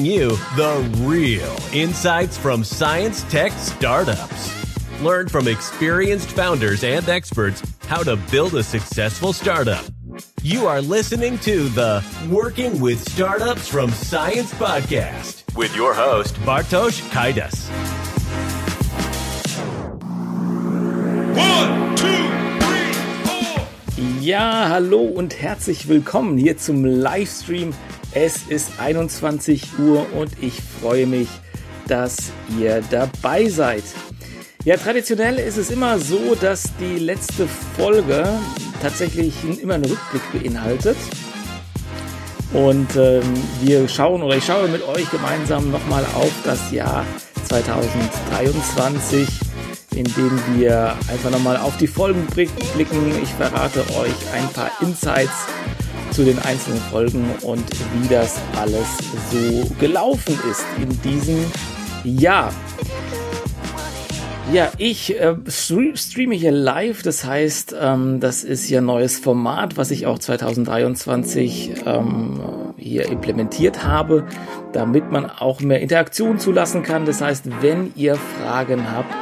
bring you the real insights from science tech startups. Learn from experienced founders and experts how to build a successful startup. You are listening to the Working with Startups from Science podcast with your host, Bartosz Kaidas. One, two, three, four. Ja, hallo und herzlich willkommen hier zum Livestream. Es ist 21 Uhr und ich freue mich, dass ihr dabei seid. Ja, traditionell ist es immer so, dass die letzte Folge tatsächlich immer einen Rückblick beinhaltet. Und ähm, wir schauen oder ich schaue mit euch gemeinsam nochmal auf das Jahr 2023, indem wir einfach nochmal auf die Folgen blicken. Ich verrate euch ein paar Insights zu den einzelnen Folgen und wie das alles so gelaufen ist in diesem Jahr. Ja, ich äh, streame hier live, das heißt, ähm, das ist ja neues Format, was ich auch 2023 ähm, hier implementiert habe, damit man auch mehr Interaktion zulassen kann. Das heißt, wenn ihr Fragen habt,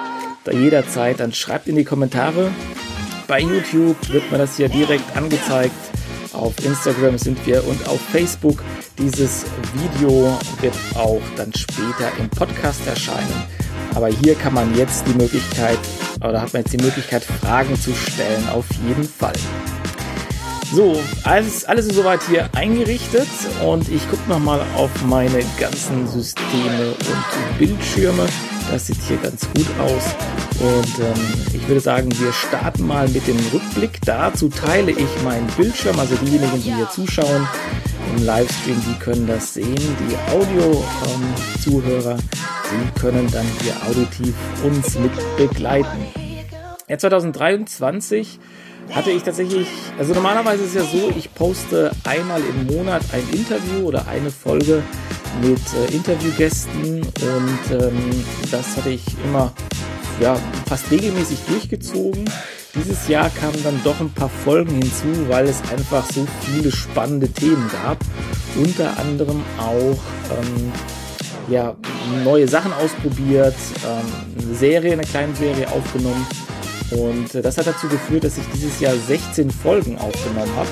da jederzeit, dann schreibt in die Kommentare. Bei YouTube wird mir das hier direkt angezeigt. Auf Instagram sind wir und auf Facebook. Dieses Video wird auch dann später im Podcast erscheinen. Aber hier kann man jetzt die Möglichkeit, oder hat man jetzt die Möglichkeit, Fragen zu stellen, auf jeden Fall. So, alles, alles ist soweit hier eingerichtet und ich gucke nochmal auf meine ganzen Systeme und Bildschirme. Das sieht hier ganz gut aus. Und ähm, ich würde sagen, wir starten mal mit dem Rückblick. Dazu teile ich meinen Bildschirm, also diejenigen, die hier zuschauen im Livestream, die können das sehen. Die Audio-Zuhörer, ähm, können dann hier auditiv uns mit begleiten. Ja, 2023 hatte ich tatsächlich, also normalerweise ist es ja so, ich poste einmal im Monat ein Interview oder eine Folge mit äh, Interviewgästen und ähm, das hatte ich immer ja, fast regelmäßig durchgezogen. Dieses Jahr kamen dann doch ein paar Folgen hinzu, weil es einfach so viele spannende Themen gab. Unter anderem auch ähm, ja, neue Sachen ausprobiert, ähm, eine Serie, eine kleine Serie aufgenommen. Und äh, das hat dazu geführt, dass ich dieses Jahr 16 Folgen aufgenommen habe,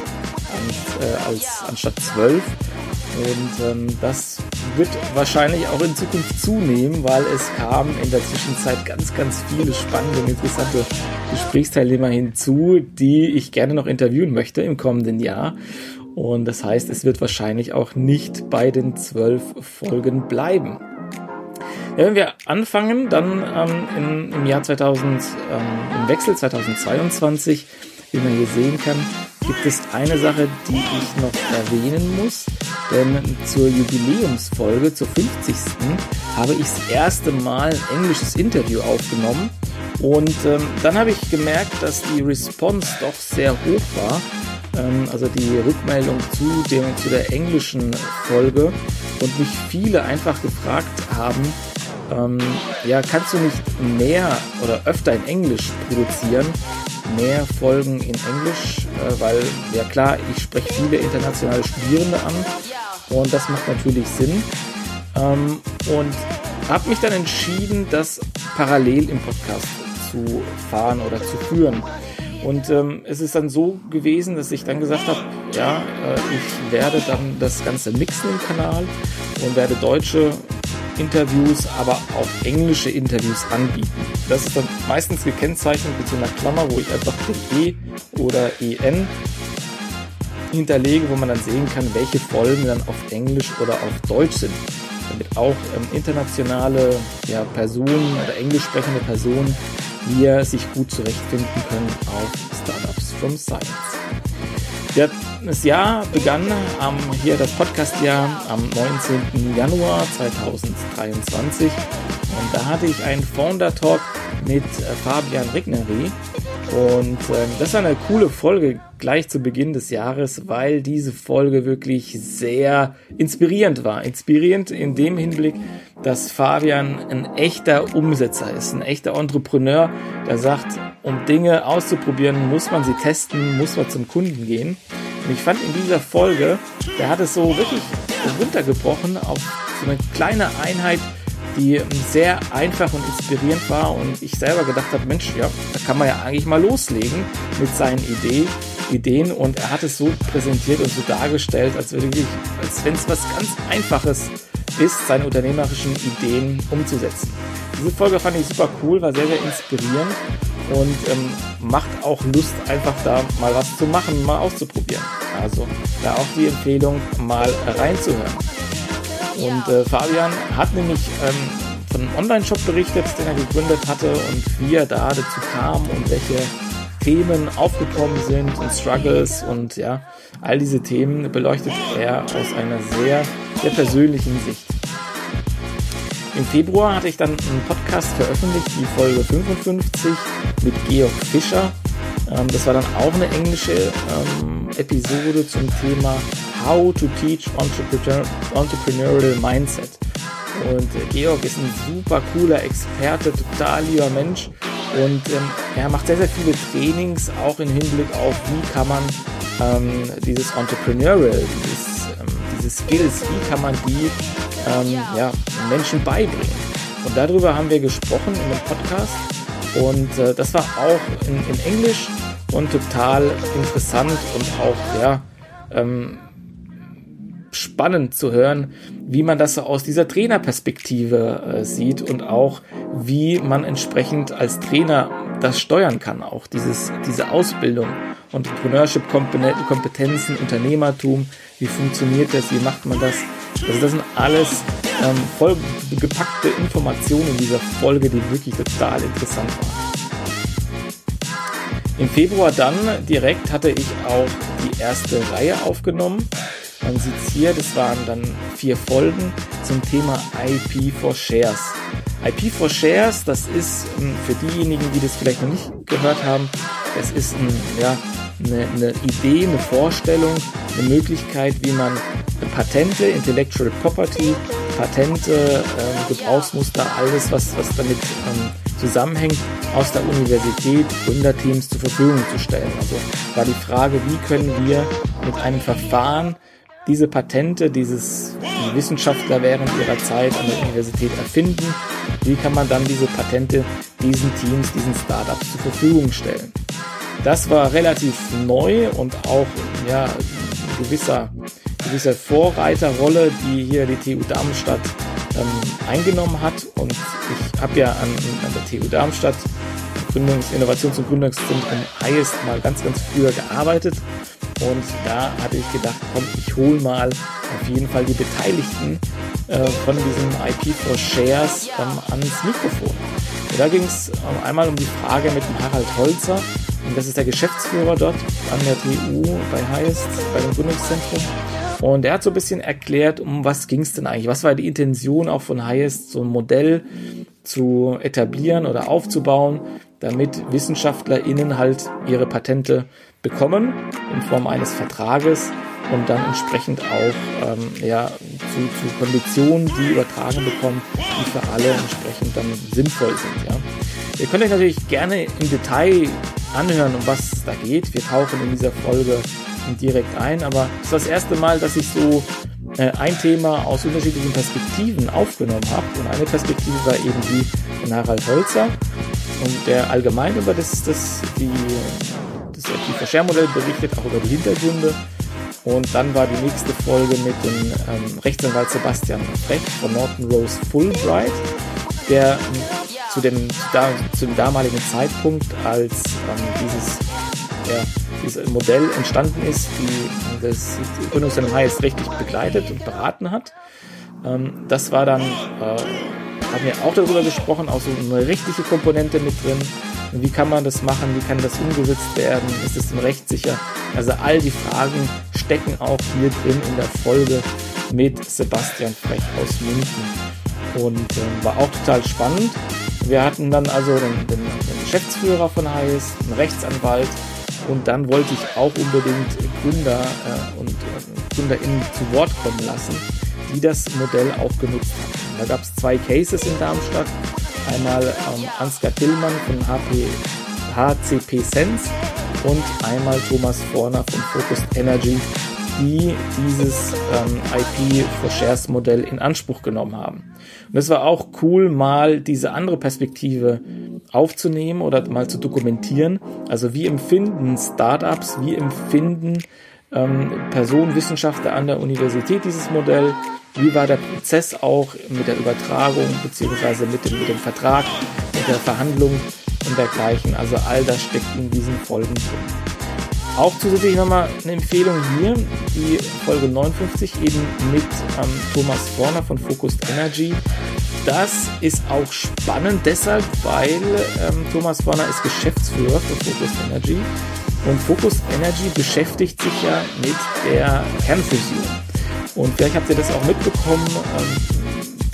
äh, als anstatt 12. Und ähm, das wird wahrscheinlich auch in Zukunft zunehmen, weil es kamen in der Zwischenzeit ganz, ganz viele spannende und interessante Gesprächsteilnehmer hinzu, die ich gerne noch interviewen möchte im kommenden Jahr. Und das heißt, es wird wahrscheinlich auch nicht bei den zwölf Folgen bleiben. Ja, wenn wir anfangen, dann ähm, in, im Jahr 2000, ähm, im Wechsel 2022, wie man hier sehen kann, gibt es eine Sache, die ich noch erwähnen muss. Denn zur Jubiläumsfolge, zur 50. habe ich das erste Mal ein englisches Interview aufgenommen. Und ähm, dann habe ich gemerkt, dass die Response doch sehr hoch war ähm, also die Rückmeldung zu, dem, zu der englischen Folge und mich viele einfach gefragt haben, ähm, ja, kannst du nicht mehr oder öfter in Englisch produzieren? Mehr Folgen in Englisch, äh, weil ja klar, ich spreche viele internationale Studierende an und das macht natürlich Sinn. Ähm, und habe mich dann entschieden, das parallel im Podcast zu fahren oder zu führen. Und ähm, es ist dann so gewesen, dass ich dann gesagt habe, ja, äh, ich werde dann das Ganze mixen im Kanal und werde deutsche Interviews, aber auch englische Interviews anbieten. Das ist dann meistens gekennzeichnet mit so einer Klammer, wo ich einfach den E oder EN hinterlege, wo man dann sehen kann, welche Folgen dann auf Englisch oder auf Deutsch sind. Damit auch ähm, internationale ja, Personen oder englisch sprechende Personen hier sich gut zurechtfinden können auf Startups from Science. Ja, das Jahr begann am, hier das Podcastjahr am 19. Januar 2023 und da hatte ich einen Founder Talk mit äh, Fabian Rigneri und äh, das war eine coole Folge gleich zu Beginn des Jahres, weil diese Folge wirklich sehr inspirierend war. Inspirierend in dem Hinblick, dass Fabian ein echter Umsetzer ist, ein echter Entrepreneur, der sagt, um Dinge auszuprobieren, muss man sie testen, muss man zum Kunden gehen. Und ich fand in dieser Folge, der hat es so wirklich runtergebrochen auf So eine kleine Einheit, die sehr einfach und inspirierend war und ich selber gedacht habe, Mensch, ja, da kann man ja eigentlich mal loslegen mit seinen Ideen, Ideen und er hat es so präsentiert und so dargestellt, als als wenn es was ganz Einfaches ist, seine unternehmerischen Ideen umzusetzen. Diese Folge fand ich super cool, war sehr, sehr inspirierend und ähm, macht auch Lust, einfach da mal was zu machen, mal auszuprobieren. Also da auch die Empfehlung, mal reinzuhören. Und äh, Fabian hat nämlich ähm, von einem Online-Shop berichtet, den er gegründet hatte und wie er da dazu kam und welche Themen aufgekommen sind und Struggles und ja, all diese Themen beleuchtet er aus einer sehr, sehr persönlichen Sicht. Im Februar hatte ich dann einen Podcast veröffentlicht, die Folge 55 mit Georg Fischer. Ähm, das war dann auch eine englische ähm, Episode zum Thema How to Teach Entrepreneur Entrepreneurial Mindset. Und äh, Georg ist ein super cooler Experte, total lieber Mensch. Und ähm, er macht sehr, sehr viele Trainings, auch im Hinblick auf, wie kann man ähm, dieses Entrepreneurial, dieses, ähm, diese Skills, wie kann man die ähm, ja, Menschen beibringen. Und darüber haben wir gesprochen in dem Podcast. Und äh, das war auch in, in, Englisch und total interessant und auch ja, ähm, spannend zu hören, wie man das so aus dieser Trainerperspektive äh, sieht und auch wie man entsprechend als Trainer das steuern kann, auch dieses, diese Ausbildung, Entrepreneurship-Kompetenzen, Unternehmertum, wie funktioniert das, wie macht man das, also das sind alles ähm, voll Informationen in dieser Folge, die wirklich total interessant waren. Im Februar dann direkt hatte ich auch die erste Reihe aufgenommen. Man sieht hier, das waren dann vier Folgen zum Thema IP for Shares. IP for Shares, das ist ähm, für diejenigen, die das vielleicht noch nicht gehört haben, das ist ein, ja, eine, eine Idee, eine Vorstellung, eine Möglichkeit, wie man Patente, Intellectual Property, Patente, äh, Gebrauchsmuster, alles, was, was damit ähm, zusammenhängt, aus der Universität Gründerteams zur Verfügung zu stellen. Also war die Frage, wie können wir mit einem Verfahren diese Patente, dieses die Wissenschaftler während ihrer Zeit an der Universität erfinden, wie kann man dann diese Patente diesen Teams, diesen Startups zur Verfügung stellen. Das war relativ neu und auch ja, gewisser gewisse Vorreiterrolle, die hier die TU Darmstadt ähm, eingenommen hat. Und ich habe ja an, an, der TU Darmstadt, Gründungs-, Innovations- und Gründungszentrum Highest mal ganz, ganz früher gearbeitet. Und da hatte ich gedacht, komm, ich hole mal auf jeden Fall die Beteiligten äh, von diesem IP for Shares ähm, ans Mikrofon. Und da ging es ähm, einmal um die Frage mit dem Harald Holzer. Und das ist der Geschäftsführer dort an der TU bei Highest, bei dem Gründungszentrum. Und er hat so ein bisschen erklärt, um was ging es denn eigentlich? Was war die Intention auch von Highest, so ein Modell zu etablieren oder aufzubauen, damit WissenschaftlerInnen halt ihre Patente bekommen in Form eines Vertrages und dann entsprechend auch ähm, ja, zu, zu Konditionen, die übertragen bekommen, die für alle entsprechend dann sinnvoll sind. Ja. Ihr könnt euch natürlich gerne im Detail anhören, um was da geht. Wir tauchen in dieser Folge direkt ein, aber es ist das erste Mal, dass ich so äh, ein Thema aus unterschiedlichen Perspektiven aufgenommen habe. Und eine Perspektive war eben die von Harald Holzer und der allgemein über das, das, die, das Verschärmodell berichtet, auch über die Hintergründe. Und dann war die nächste Folge mit dem ähm, Rechtsanwalt Sebastian Frecht von Norton Rose Fulbright, der zu dem, da, zu dem damaligen Zeitpunkt, als ähm, dieses ja, dieses Modell entstanden ist, die das Gründungszentrum Hayes rechtlich begleitet und beraten hat. Ähm, das war dann, äh, haben wir auch darüber gesprochen, auch so eine rechtliche Komponente mit drin. Und wie kann man das machen? Wie kann das umgesetzt werden? Ist es denn rechtssicher? Also all die Fragen stecken auch hier drin in der Folge mit Sebastian Frech aus München. Und äh, war auch total spannend. Wir hatten dann also den, den, den Geschäftsführer von Hayes, einen Rechtsanwalt, und dann wollte ich auch unbedingt Gründer äh, und äh, GründerInnen zu Wort kommen lassen, die das Modell auch genutzt haben. Da gab es zwei Cases in Darmstadt. Einmal ähm, Ansgar Tillmann von HP, HCP Sense und einmal Thomas Forner von Focused Energy, die dieses ähm, IP for Shares Modell in Anspruch genommen haben. Und es war auch cool, mal diese andere Perspektive aufzunehmen oder mal zu dokumentieren. Also wie empfinden Startups, wie empfinden ähm, Personen, Wissenschaftler an der Universität dieses Modell, wie war der Prozess auch mit der Übertragung beziehungsweise mit dem, mit dem Vertrag, mit der Verhandlung und dergleichen. Also all das steckt in diesen Folgen drin. Auch zusätzlich nochmal eine Empfehlung hier, die Folge 59 eben mit ähm, Thomas Vorner von Focused Energy. Das ist auch spannend deshalb, weil ähm, Thomas Vorner ist Geschäftsführer für Focused Energy und Focused Energy beschäftigt sich ja mit der Kernfusion. Und vielleicht habt ihr das auch mitbekommen, ähm,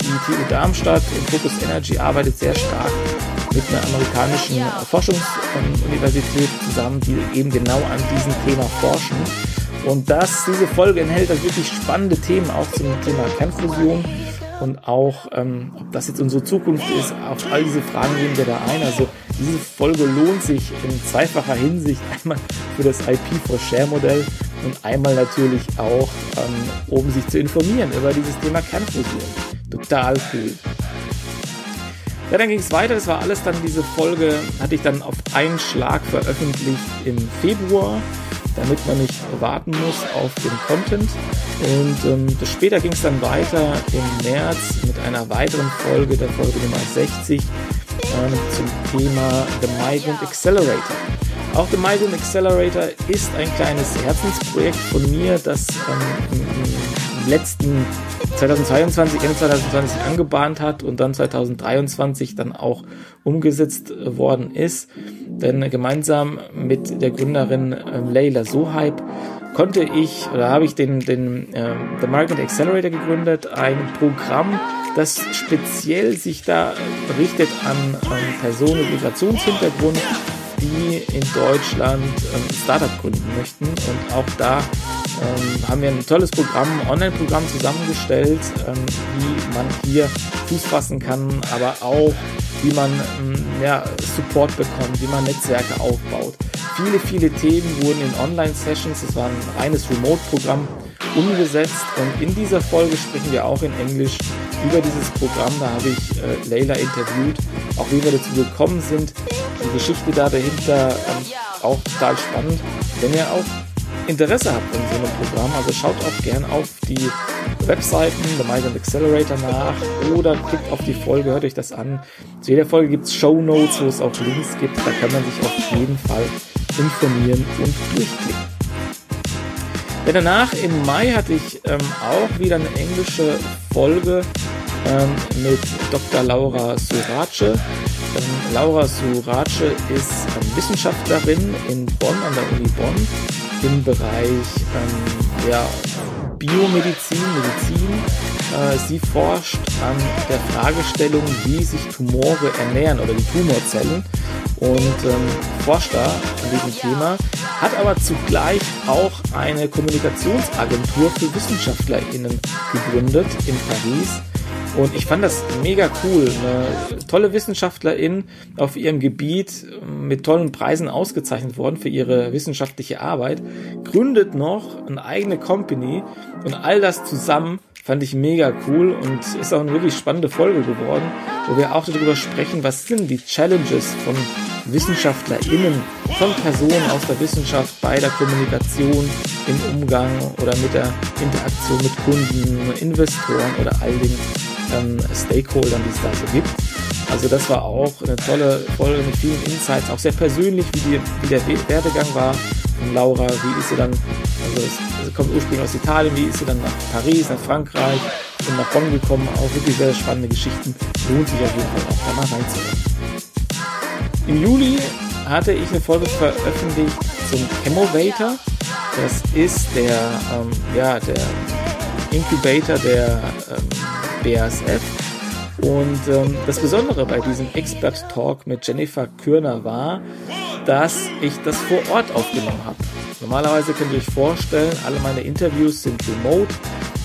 die TU Darmstadt und Focused Energy arbeitet sehr stark mit einer amerikanischen Forschungsuniversität zusammen, die eben genau an diesem Thema forschen. Und das, diese Folge enthält wirklich spannende Themen auch zum Thema Kernfusion und auch, ähm, ob das jetzt unsere Zukunft ist, auf all diese Fragen gehen wir da ein. Also diese Folge lohnt sich in zweifacher Hinsicht. Einmal für das IP-for-Share-Modell und einmal natürlich auch, ähm, um sich zu informieren über dieses Thema Kernfusion. Total cool. Ja, dann ging es weiter. Das war alles dann diese Folge, hatte ich dann auf einen Schlag veröffentlicht im Februar, damit man nicht warten muss auf den Content. Und ähm, später ging es dann weiter im März mit einer weiteren Folge, der Folge Nummer 60, ähm, zum Thema The Migrant Accelerator. Auch The Migrant Accelerator ist ein kleines Herzensprojekt von mir, das ähm, letzten 2022, Ende 2020 angebahnt hat und dann 2023 dann auch umgesetzt äh, worden ist. Denn gemeinsam mit der Gründerin äh, Leila Sohaib konnte ich oder habe ich den, den äh, The Market Accelerator gegründet, ein Programm, das speziell sich da richtet an, an Personen mit Migrationshintergrund, die in Deutschland ähm, Startup gründen möchten. Und auch da ähm, haben wir ein tolles Programm, Online-Programm zusammengestellt, ähm, wie man hier Fuß fassen kann, aber auch wie man ähm, ja, Support bekommt, wie man Netzwerke aufbaut. Viele, viele Themen wurden in Online-Sessions, das war ein reines Remote-Programm, umgesetzt und in dieser Folge sprechen wir auch in Englisch über dieses Programm. Da habe ich äh, Leila interviewt, auch wie wir dazu gekommen sind, die Geschichte da dahinter, ähm, auch total spannend. Wenn ihr auch Interesse habt an so einem Programm, also schaut auch gern auf die Webseiten The Migrant Accelerator nach oder klickt auf die Folge, hört euch das an. Zu jeder Folge gibt es Show Notes, wo es auch Links gibt, da kann man sich auf jeden Fall informieren und durchklicken. Ja, danach im Mai hatte ich ähm, auch wieder eine englische Folge ähm, mit Dr. Laura Surace. Ähm, Laura Surace ist ähm, Wissenschaftlerin in Bonn an der Uni Bonn im Bereich ähm, ja, Biomedizin, Medizin. Äh, sie forscht an der Fragestellung, wie sich Tumore ernähren oder die Tumorzellen und ähm, forscht da an diesem Thema, hat aber zugleich auch eine Kommunikationsagentur für WissenschaftlerInnen gegründet in Paris und ich fand das mega cool. Eine tolle Wissenschaftlerin auf ihrem Gebiet mit tollen Preisen ausgezeichnet worden für ihre wissenschaftliche Arbeit, gründet noch eine eigene Company und all das zusammen fand ich mega cool und ist auch eine wirklich spannende Folge geworden, wo wir auch darüber sprechen, was sind die Challenges von WissenschaftlerInnen, von Personen aus der Wissenschaft bei der Kommunikation, im Umgang oder mit der Interaktion mit Kunden, Investoren oder all den ähm, Stakeholdern, die es da so gibt. Also das war auch eine tolle Folge mit vielen Insights, auch sehr persönlich, wie, die, wie der Werdegang war von Laura, wie ist sie dann, also sie kommt ursprünglich aus Italien, wie ist sie dann nach Paris, nach Frankreich und nach Bonn gekommen, auch wirklich sehr spannende Geschichten, lohnt sich auf jeden Fall auch da mal reinzuhören. Im Juli hatte ich eine Folge veröffentlicht zum Chemovator. Das ist der, ähm, ja, der Incubator der ähm, BASF. Und ähm, das Besondere bei diesem Expert Talk mit Jennifer Kürner war, dass ich das vor Ort aufgenommen habe. Normalerweise könnt ihr euch vorstellen, alle meine Interviews sind remote.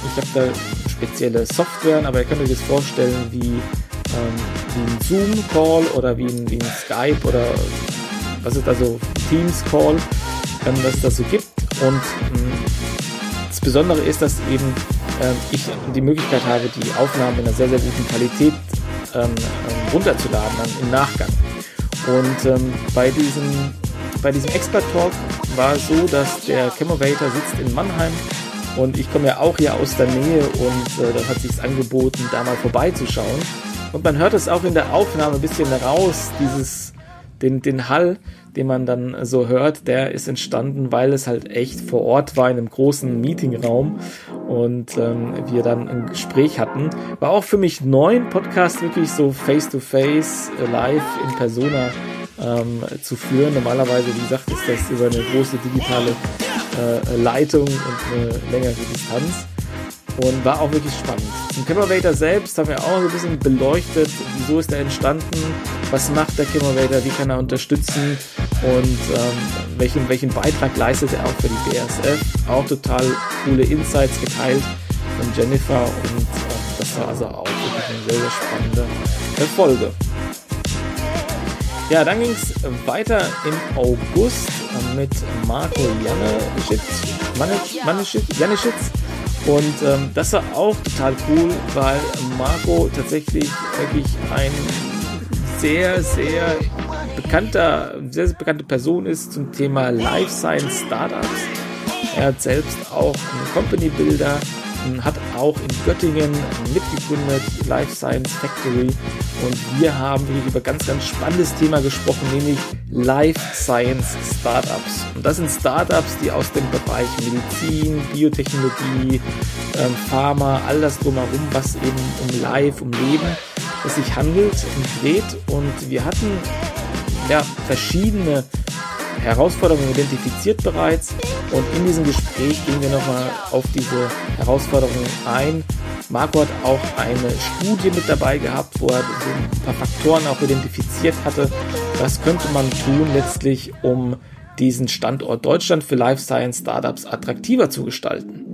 Ich habe da spezielle Software, aber ihr könnt euch das vorstellen wie, ähm, wie ein Zoom-Call oder wie ein, wie ein Skype oder was ist also Teams-Call, ähm, es da so gibt. Und ähm, Besondere ist, dass eben ich die Möglichkeit habe, die Aufnahmen in einer sehr, sehr guten Qualität ähm, ähm, runterzuladen dann im Nachgang. Und ähm, bei diesem, bei diesem Expert Talk war es so, dass der Chemovator sitzt in Mannheim und ich komme ja auch hier aus der Nähe und äh, dann hat sich angeboten, da mal vorbeizuschauen. Und man hört es auch in der Aufnahme ein bisschen raus, dieses, den, den Hall, den man dann so hört, der ist entstanden, weil es halt echt vor Ort war in einem großen Meetingraum und ähm, wir dann ein Gespräch hatten. War auch für mich neu, Podcast wirklich so face-to-face, -face, live in Persona ähm, zu führen. Normalerweise, wie gesagt, ist das über eine große digitale äh, Leitung und eine längere Distanz und war auch wirklich spannend. Zum Chemovator selbst haben wir auch so ein bisschen beleuchtet, wieso ist er entstanden, was macht der Chemovator, wie kann er unterstützen und ähm, welchen, welchen Beitrag leistet er auch für die BSF. Auch total coole Insights geteilt von Jennifer und äh, das war also auch wirklich eine sehr, sehr spannende Folge. Ja, dann ging es weiter im August mit Marco Janeschitz, Janeschitz und ähm, das war auch total cool, weil Marco tatsächlich wirklich ein sehr, sehr bekannter, sehr, sehr bekannte Person ist zum Thema Life Science Startups. Er hat selbst auch einen Company Builder hat auch in Göttingen mitgegründet, Life Science Factory. Und wir haben über ganz, ganz spannendes Thema gesprochen, nämlich Life Science Startups. Und das sind Startups, die aus dem Bereich Medizin, Biotechnologie, ähm, Pharma, all das drumherum, was eben um Life, um Leben es sich handelt dreht. Und wir hatten ja verschiedene Herausforderungen identifiziert bereits und in diesem Gespräch gehen wir nochmal auf diese Herausforderungen ein. Marco hat auch eine Studie mit dabei gehabt, wo er ein paar Faktoren auch identifiziert hatte. Was könnte man tun letztlich, um diesen Standort Deutschland für Life Science Startups attraktiver zu gestalten.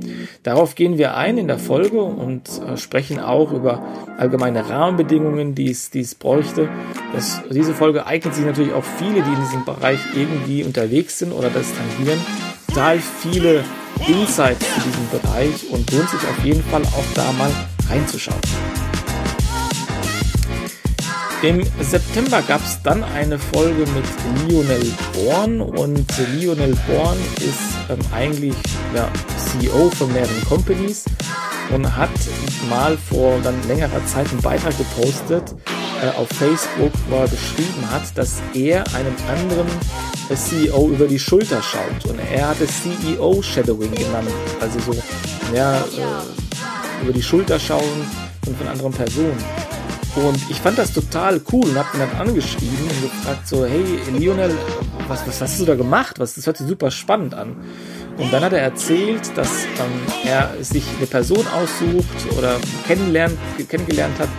Darauf gehen wir ein in der Folge und äh, sprechen auch über allgemeine Rahmenbedingungen, die es, die es bräuchte. Das, diese Folge eignet sich natürlich auch viele, die in diesem Bereich irgendwie unterwegs sind oder das tangieren. Total viele Insights zu diesem Bereich und lohnt sich auf jeden Fall auch da mal reinzuschauen. Im September gab es dann eine Folge mit Lionel Born und Lionel Born ist ähm, eigentlich ja, CEO von mehreren Companies und hat mal vor dann längerer Zeit einen Beitrag gepostet äh, auf Facebook, wo er geschrieben hat, dass er einem anderen CEO über die Schulter schaut und er hat es CEO Shadowing genannt, also so ja, äh, über die Schulter schauen und von anderen Personen. Und ich fand das total cool und habe ihn dann angeschrieben und gefragt so, hey Lionel, was, was hast du da gemacht? Was, das hört sich super spannend an. Und dann hat er erzählt, dass ähm, er sich eine Person aussucht oder kennenlernt, kennengelernt hat,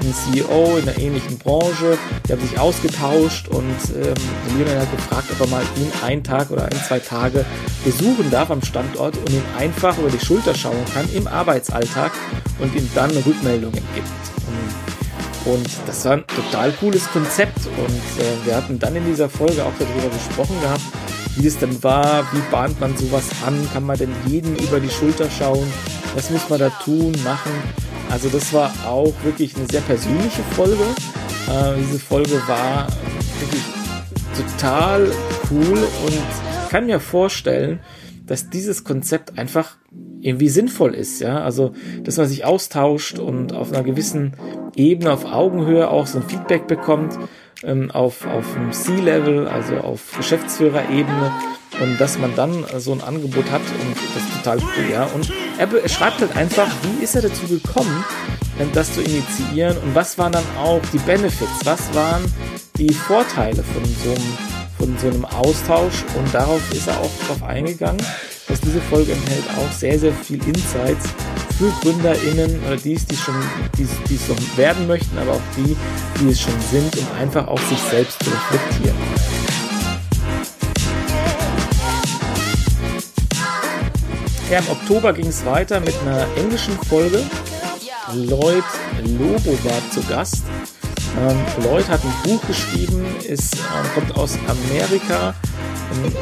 einen CEO in einer ähnlichen Branche. Die haben sich ausgetauscht und ähm, Lionel hat gefragt, ob er mal ihn einen Tag oder ein, zwei Tage besuchen darf am Standort und ihm einfach über die Schulter schauen kann im Arbeitsalltag und ihm dann Rückmeldungen gibt. Und das war ein total cooles Konzept. Und äh, wir hatten dann in dieser Folge auch darüber gesprochen gehabt, wie es denn war, wie bahnt man sowas an, kann man denn jedem über die Schulter schauen, was muss man da tun, machen. Also das war auch wirklich eine sehr persönliche Folge. Äh, diese Folge war wirklich total cool und ich kann mir vorstellen, dass dieses Konzept einfach irgendwie sinnvoll ist, ja. Also, dass man sich austauscht und auf einer gewissen Ebene, auf Augenhöhe auch so ein Feedback bekommt, ähm, auf, auf dem C-Level, also auf Geschäftsführerebene. Und dass man dann so ein Angebot hat und das ist total cool, ja. Und er schreibt halt einfach, wie ist er dazu gekommen, das zu initiieren? Und was waren dann auch die Benefits, was waren die Vorteile von so einem von so einem Austausch? Und darauf ist er auch drauf eingegangen, dass diese Folge enthält auch sehr, sehr viel Insights für GründerInnen oder die, die schon, die, die es noch werden möchten, aber auch die, die es schon sind, um einfach auch sich selbst zu reflektieren. Ja, im Oktober ging es weiter mit einer englischen Folge. Lloyd Lobo war zu Gast. Ähm, Lloyd hat ein Buch geschrieben, ist, ähm, kommt aus Amerika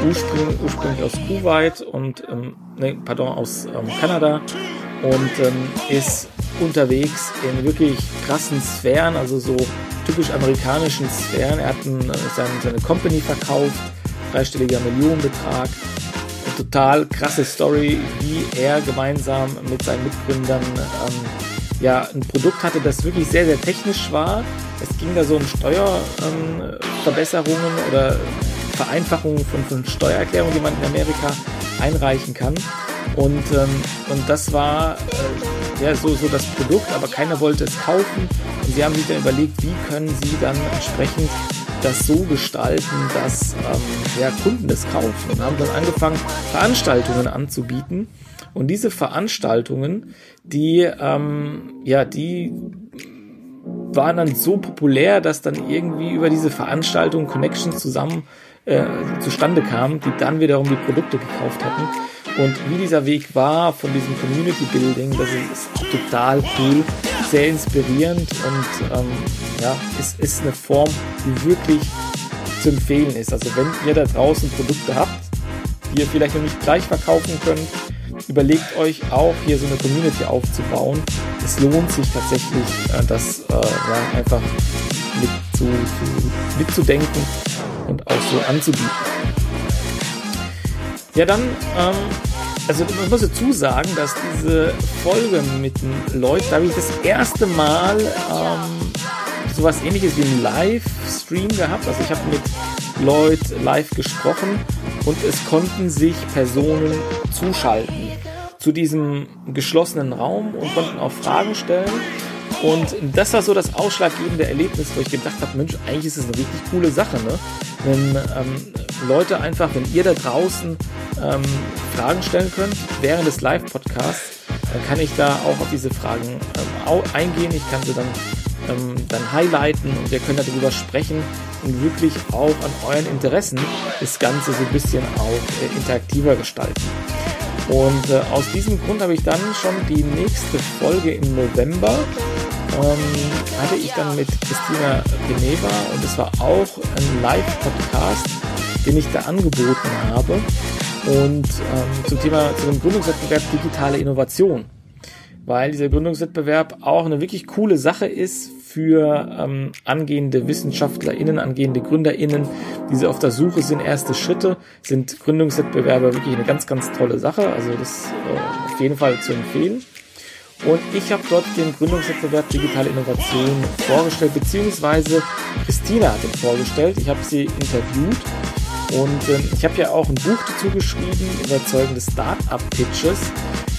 ursprünglich, ursprünglich aus Kuwait und, ähm, nee, pardon, aus ähm, Kanada und ähm, ist unterwegs in wirklich krassen Sphären, also so typisch amerikanischen Sphären. Er hat ein, äh, seine, seine Company verkauft, dreistelliger Millionenbetrag. Eine total krasse Story, wie er gemeinsam mit seinen Mitgründern ähm, ja, ein Produkt hatte, das wirklich sehr, sehr technisch war. Es ging da so um Steuerverbesserungen ähm, oder Vereinfachungen von, von Steuererklärungen, die man in Amerika einreichen kann. Und, ähm, und das war äh, ja so, so das Produkt, aber keiner wollte es kaufen. Und sie haben sich dann überlegt, wie können sie dann entsprechend das so gestalten, dass ähm, ja, Kunden es kaufen. Und haben dann angefangen, Veranstaltungen anzubieten. Und diese Veranstaltungen, die, ähm, ja, die waren dann so populär, dass dann irgendwie über diese Veranstaltung Connections zusammen äh, zustande kamen, die dann wiederum die Produkte gekauft hatten. Und wie dieser Weg war von diesem Community Building, das ist total cool, sehr inspirierend und ähm, ja, ist, ist eine Form, die wirklich zu empfehlen ist. Also wenn ihr da draußen Produkte habt, die ihr vielleicht noch nicht gleich verkaufen könnt, überlegt euch auch hier so eine Community aufzubauen. Es lohnt sich tatsächlich, äh, das äh, ja, einfach mit zu, zu, mitzudenken und auch so anzubieten. Ja, dann, ähm, also man muss dazu sagen, dass diese Folge mit den Leuten, da habe ich das erste Mal ähm, sowas ähnliches wie einen Livestream gehabt. Also ich habe mit Lloyd live gesprochen und es konnten sich Personen zuschalten zu diesem geschlossenen Raum und konnten auch Fragen stellen. Und das war so das ausschlaggebende Erlebnis, wo ich gedacht habe, Mensch, eigentlich ist es eine richtig coole Sache, ne? Wenn ähm, Leute einfach, wenn ihr da draußen ähm, Fragen stellen könnt während des Live-Podcasts, dann kann ich da auch auf diese Fragen ähm, eingehen. Ich kann sie dann, ähm, dann highlighten und wir können darüber sprechen und wirklich auch an euren Interessen das Ganze so ein bisschen auch äh, interaktiver gestalten. Und äh, aus diesem Grund habe ich dann schon die nächste Folge im November ähm, hatte ich dann mit Christina Geneva und es war auch ein Live-Podcast, den ich da angeboten habe und ähm, zum Thema zu dem Gründungswettbewerb digitale Innovation, weil dieser Gründungswettbewerb auch eine wirklich coole Sache ist für ähm, angehende WissenschaftlerInnen, angehende GründerInnen, die so auf der Suche sind, erste Schritte, sind Gründungswettbewerbe wirklich eine ganz, ganz tolle Sache. Also das äh, auf jeden Fall zu empfehlen. Und ich habe dort den Gründungswettbewerb Digitale Innovation vorgestellt, beziehungsweise Christina hat ihn vorgestellt. Ich habe sie interviewt und äh, ich habe ja auch ein Buch dazu geschrieben, überzeugende Start-up-Pitches.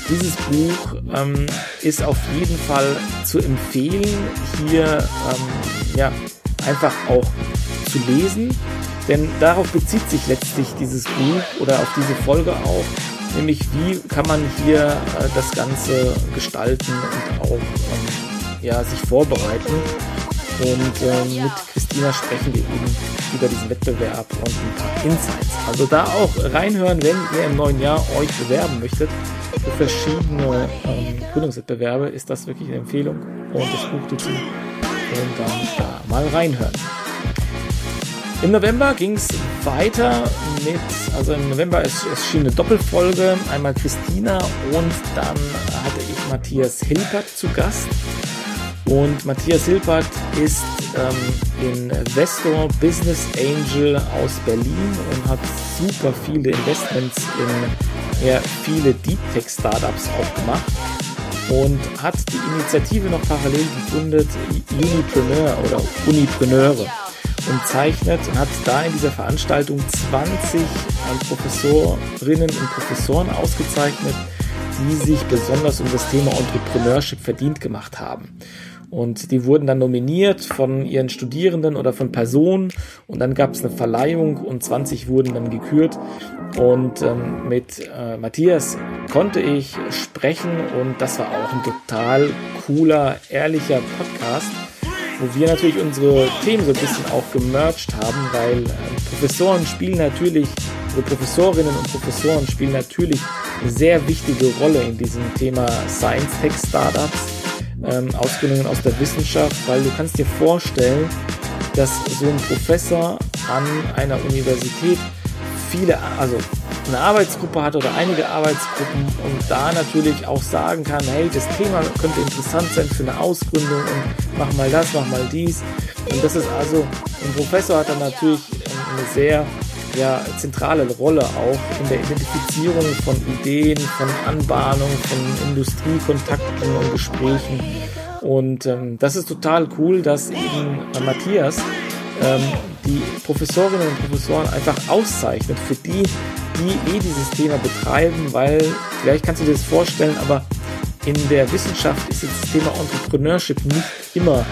Dieses Buch ähm, ist auf jeden Fall zu empfehlen, hier ähm, ja, einfach auch zu lesen, denn darauf bezieht sich letztlich dieses Buch oder auf diese Folge auch, nämlich wie kann man hier äh, das Ganze gestalten und auch ähm, ja, sich vorbereiten. Und äh, mit Christina sprechen wir eben über diesen Wettbewerb und ein paar Insights. Also da auch reinhören, wenn ihr im neuen Jahr euch bewerben möchtet für verschiedene ähm, Gründungswettbewerbe, ist das wirklich eine Empfehlung und das Buch dazu. Und dann da mal reinhören. Im November ging es weiter mit, also im November erschien eine Doppelfolge, einmal Christina und dann hatte ich Matthias Hilpert zu Gast. Und Matthias Hilpert ist ähm, Investor, Business Angel aus Berlin und hat super viele Investments in ja, viele Deep Tech Startups auch gemacht und hat die Initiative noch parallel gegründet, Unipreneur oder Unipreneure und zeichnet und hat da in dieser Veranstaltung 20 Professorinnen und Professoren ausgezeichnet, die sich besonders um das Thema Entrepreneurship verdient gemacht haben. Und die wurden dann nominiert von ihren Studierenden oder von Personen. Und dann gab es eine Verleihung und 20 wurden dann gekürt. Und ähm, mit äh, Matthias konnte ich sprechen und das war auch ein total cooler, ehrlicher Podcast, wo wir natürlich unsere Themen so ein bisschen auch gemerged haben, weil äh, Professoren spielen natürlich, also Professorinnen und Professoren spielen natürlich eine sehr wichtige Rolle in diesem Thema Science Tech Startups ähm, Ausbildungen aus der Wissenschaft, weil du kannst dir vorstellen, dass so ein Professor an einer Universität viele, also eine Arbeitsgruppe hat oder einige Arbeitsgruppen und da natürlich auch sagen kann, hey, das Thema könnte interessant sein für eine Ausgründung und mach mal das, mach mal dies. Und das ist also, ein Professor hat dann natürlich eine sehr ja, zentrale Rolle auch in der Identifizierung von Ideen, von Anbahnung, von Industriekontakten und Gesprächen. Und ähm, das ist total cool, dass eben äh, Matthias ähm, die Professorinnen und Professoren einfach auszeichnet für die, die eh dieses Thema betreiben, weil vielleicht kannst du dir das vorstellen, aber in der Wissenschaft ist das Thema Entrepreneurship nicht immer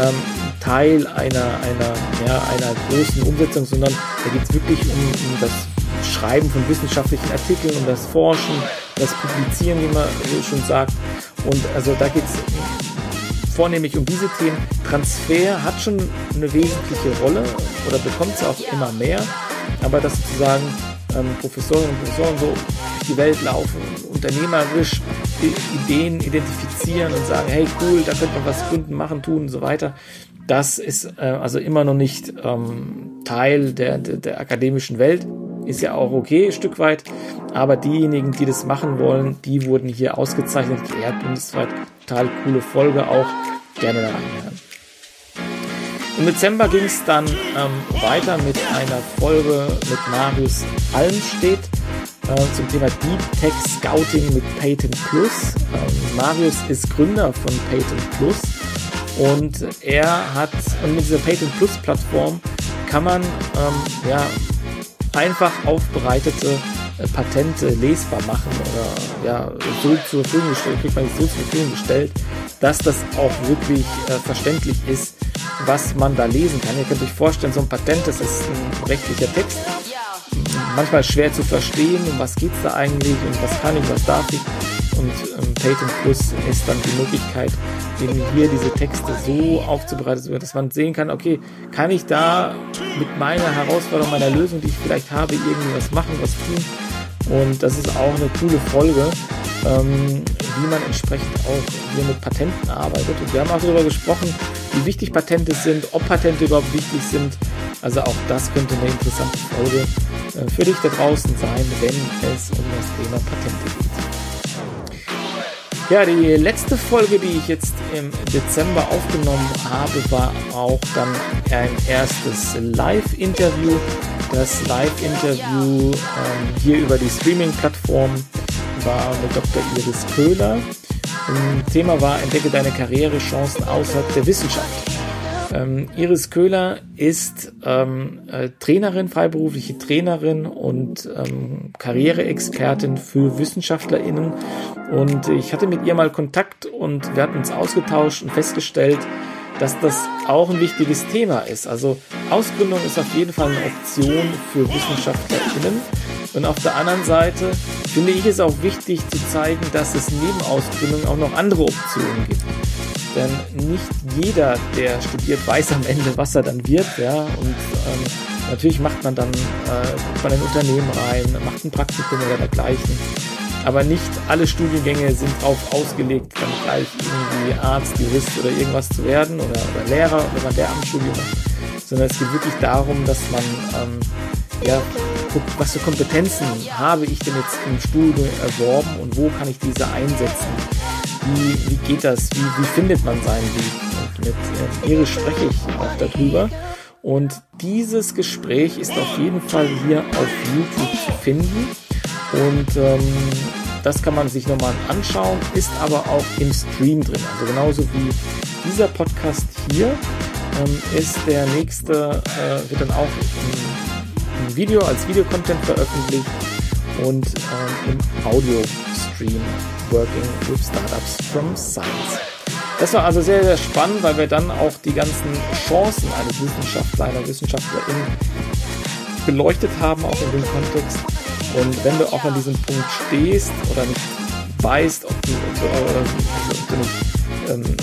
ähm, Teil einer, einer, ja, einer großen Umsetzung, sondern da geht es wirklich um, um das Schreiben von wissenschaftlichen Artikeln, um das Forschen, das Publizieren, wie man schon sagt. Und also da geht es vornehmlich um diese Themen. Transfer hat schon eine wesentliche Rolle oder bekommt sie auch immer mehr, aber das sozusagen ähm, Professoren und Professoren so durch die Welt laufen, unternehmerisch Ideen identifizieren und sagen, hey cool, da könnte man was gründen, machen, tun und so weiter. Das ist äh, also immer noch nicht ähm, Teil der, der, der akademischen Welt. Ist ja auch okay, ein Stück weit. Aber diejenigen, die das machen wollen, die wurden hier ausgezeichnet, geehrt, bundesweit. Total coole Folge auch. Gerne da reinhören. Im Dezember ging es dann ähm, weiter mit einer Folge mit Marius Almstedt äh, zum Thema Deep Tech Scouting mit Patent Plus. Ähm, Marius ist Gründer von Patent Plus und er hat und mit dieser Patent Plus Plattform kann man ähm, ja einfach aufbereitete äh, Patente lesbar machen oder ja so zur Verfügung gestellt, kriegt man so zur Verfügung gestellt, dass das auch wirklich äh, verständlich ist, was man da lesen kann. Ihr könnt euch vorstellen, so ein Patent, das ist ein rechtlicher Text, manchmal schwer zu verstehen, um was geht's da eigentlich und was kann ich, was darf ich. Und ähm, Patent Plus ist dann die Möglichkeit, eben hier diese Texte so aufzubereiten, dass man sehen kann, okay, kann ich da mit meiner Herausforderung, meiner Lösung, die ich vielleicht habe, irgendwie was machen, was tun. Und das ist auch eine coole Folge, ähm, wie man entsprechend auch hier mit Patenten arbeitet. Und wir haben auch darüber gesprochen, wie wichtig Patente sind, ob Patente überhaupt wichtig sind. Also auch das könnte eine interessante Folge äh, für dich da draußen sein, wenn es um das Thema Patente geht. Ja, die letzte Folge, die ich jetzt im Dezember aufgenommen habe, war auch dann ein erstes Live-Interview. Das Live-Interview ähm, hier über die Streaming-Plattform war mit Dr. Iris Köhler. Thema war Entdecke deine Karrierechancen außerhalb der Wissenschaft. Ähm, Iris Köhler ist ähm, äh, Trainerin, freiberufliche Trainerin und ähm, Karriereexpertin für WissenschaftlerInnen. Und ich hatte mit ihr mal Kontakt und wir hatten uns ausgetauscht und festgestellt, dass das auch ein wichtiges Thema ist. Also Ausgründung ist auf jeden Fall eine Option für WissenschaftlerInnen. Und auf der anderen Seite finde ich es auch wichtig zu zeigen, dass es neben Ausgründung auch noch andere Optionen gibt. Denn nicht jeder, der studiert, weiß am Ende, was er dann wird. Ja? Und ähm, natürlich macht man dann, äh, guckt man in Unternehmen rein, macht ein Praktikum oder dergleichen. Aber nicht alle Studiengänge sind darauf ausgelegt, dann gleich irgendwie Arzt, Jurist oder irgendwas zu werden oder, oder Lehrer, wenn man der Amtsstudium macht. Sondern es geht wirklich darum, dass man ähm, ja, guckt, was für Kompetenzen habe ich denn jetzt im Studium erworben und wo kann ich diese einsetzen wie, wie geht das, wie, wie findet man seinen Weg. Und mit äh, Iris spreche ich auch darüber. Und dieses Gespräch ist auf jeden Fall hier auf YouTube zu finden. Und ähm, das kann man sich nochmal anschauen, ist aber auch im Stream drin. Also genauso wie dieser Podcast hier ähm, ist der nächste, äh, wird dann auch im, Video als Videocontent veröffentlicht und ähm, im Audio-Stream Working with Startups from Science. Das war also sehr, sehr spannend, weil wir dann auch die ganzen Chancen eines Wissenschaftlers, einer Wissenschaftlerin beleuchtet haben, auch in dem Kontext. Und wenn du auch an diesem Punkt stehst oder nicht weißt, ob du, ob du, ob du nicht, ähm,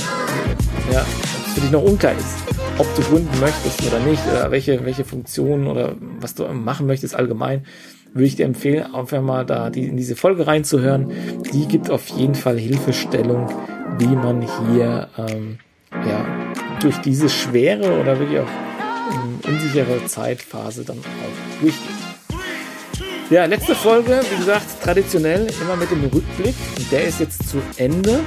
ja, ob für dich noch unklar ist, ob du gründen möchtest oder nicht, oder welche, welche Funktionen oder was du machen möchtest allgemein, würde ich dir empfehlen, einfach mal da die, in diese Folge reinzuhören. Die gibt auf jeden Fall Hilfestellung, wie man hier ähm, ja, durch diese schwere oder wirklich auch ähm, unsichere Zeitphase dann auch durchgeht. Ja, letzte Folge, wie gesagt, traditionell immer mit dem Rückblick. Der ist jetzt zu Ende.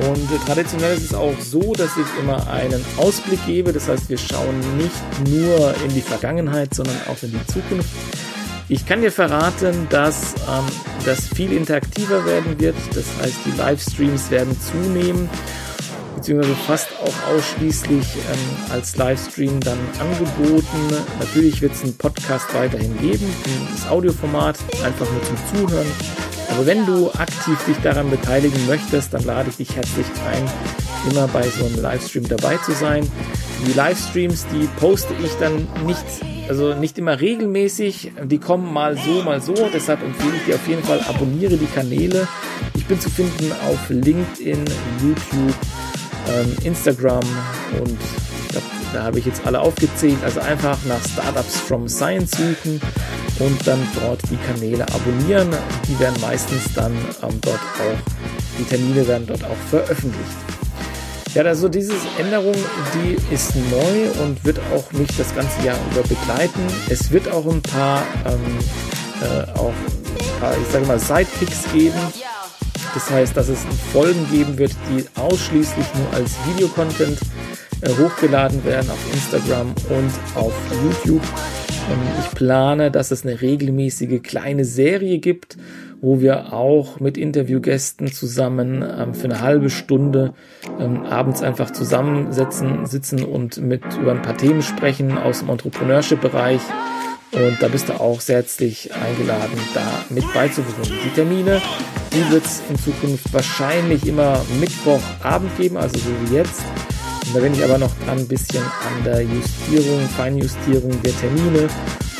Und traditionell ist es auch so, dass ich immer einen Ausblick gebe. Das heißt, wir schauen nicht nur in die Vergangenheit, sondern auch in die Zukunft. Ich kann dir verraten, dass ähm, das viel interaktiver werden wird. Das heißt, die Livestreams werden zunehmen beziehungsweise fast auch ausschließlich ähm, als Livestream dann angeboten. Natürlich wird es einen Podcast weiterhin geben, das Audioformat, einfach nur zum Zuhören. Aber wenn du aktiv dich daran beteiligen möchtest, dann lade ich dich herzlich ein, immer bei so einem Livestream dabei zu sein. Die Livestreams, die poste ich dann nicht, also nicht immer regelmäßig. Die kommen mal so, mal so. Deshalb empfehle ich dir auf jeden Fall, abonniere die Kanäle. Ich bin zu finden auf LinkedIn, YouTube, ähm, Instagram und da habe ich jetzt alle aufgezählt. Also einfach nach Startups from Science suchen und dann dort die Kanäle abonnieren. Die werden meistens dann ähm, dort auch, die Termine werden dort auch veröffentlicht. Ja, also diese Änderung, die ist neu und wird auch mich das ganze Jahr über begleiten. Es wird auch ein paar, ähm, äh, auch ein paar, ich sage mal, Sidekicks geben das heißt, dass es Folgen geben wird, die ausschließlich nur als Videocontent äh, hochgeladen werden auf Instagram und auf YouTube. Ähm, ich plane, dass es eine regelmäßige kleine Serie gibt, wo wir auch mit Interviewgästen zusammen ähm, für eine halbe Stunde ähm, abends einfach zusammensetzen, sitzen und mit über ein paar Themen sprechen aus dem Entrepreneurship-Bereich. Und da bist du auch sehr herzlich eingeladen, da mit beizuwohnen. Die Termine, die wird es in Zukunft wahrscheinlich immer Mittwochabend geben, also so wie jetzt. Da bin ich aber noch ein bisschen an der Justierung, Feinjustierung der Termine.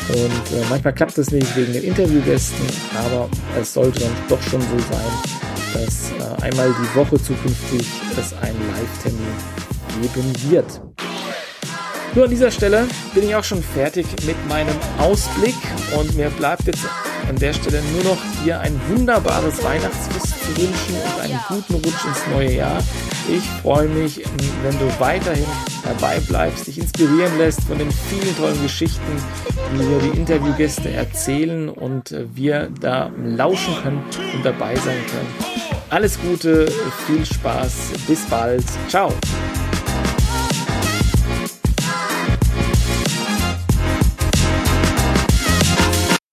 Und äh, manchmal klappt es nicht wegen den Interviewgästen, aber es sollte dann doch schon so sein, dass äh, einmal die Woche zukünftig es einen Live-Termin geben wird. Nur an dieser Stelle bin ich auch schon fertig mit meinem Ausblick und mir bleibt jetzt an der Stelle nur noch dir ein wunderbares Weihnachtsfest zu wünschen und einen guten Rutsch ins neue Jahr. Ich freue mich, wenn du weiterhin dabei bleibst, dich inspirieren lässt von den vielen tollen Geschichten, die mir die Interviewgäste erzählen und wir da lauschen können und dabei sein können. Alles Gute, viel Spaß, bis bald, ciao.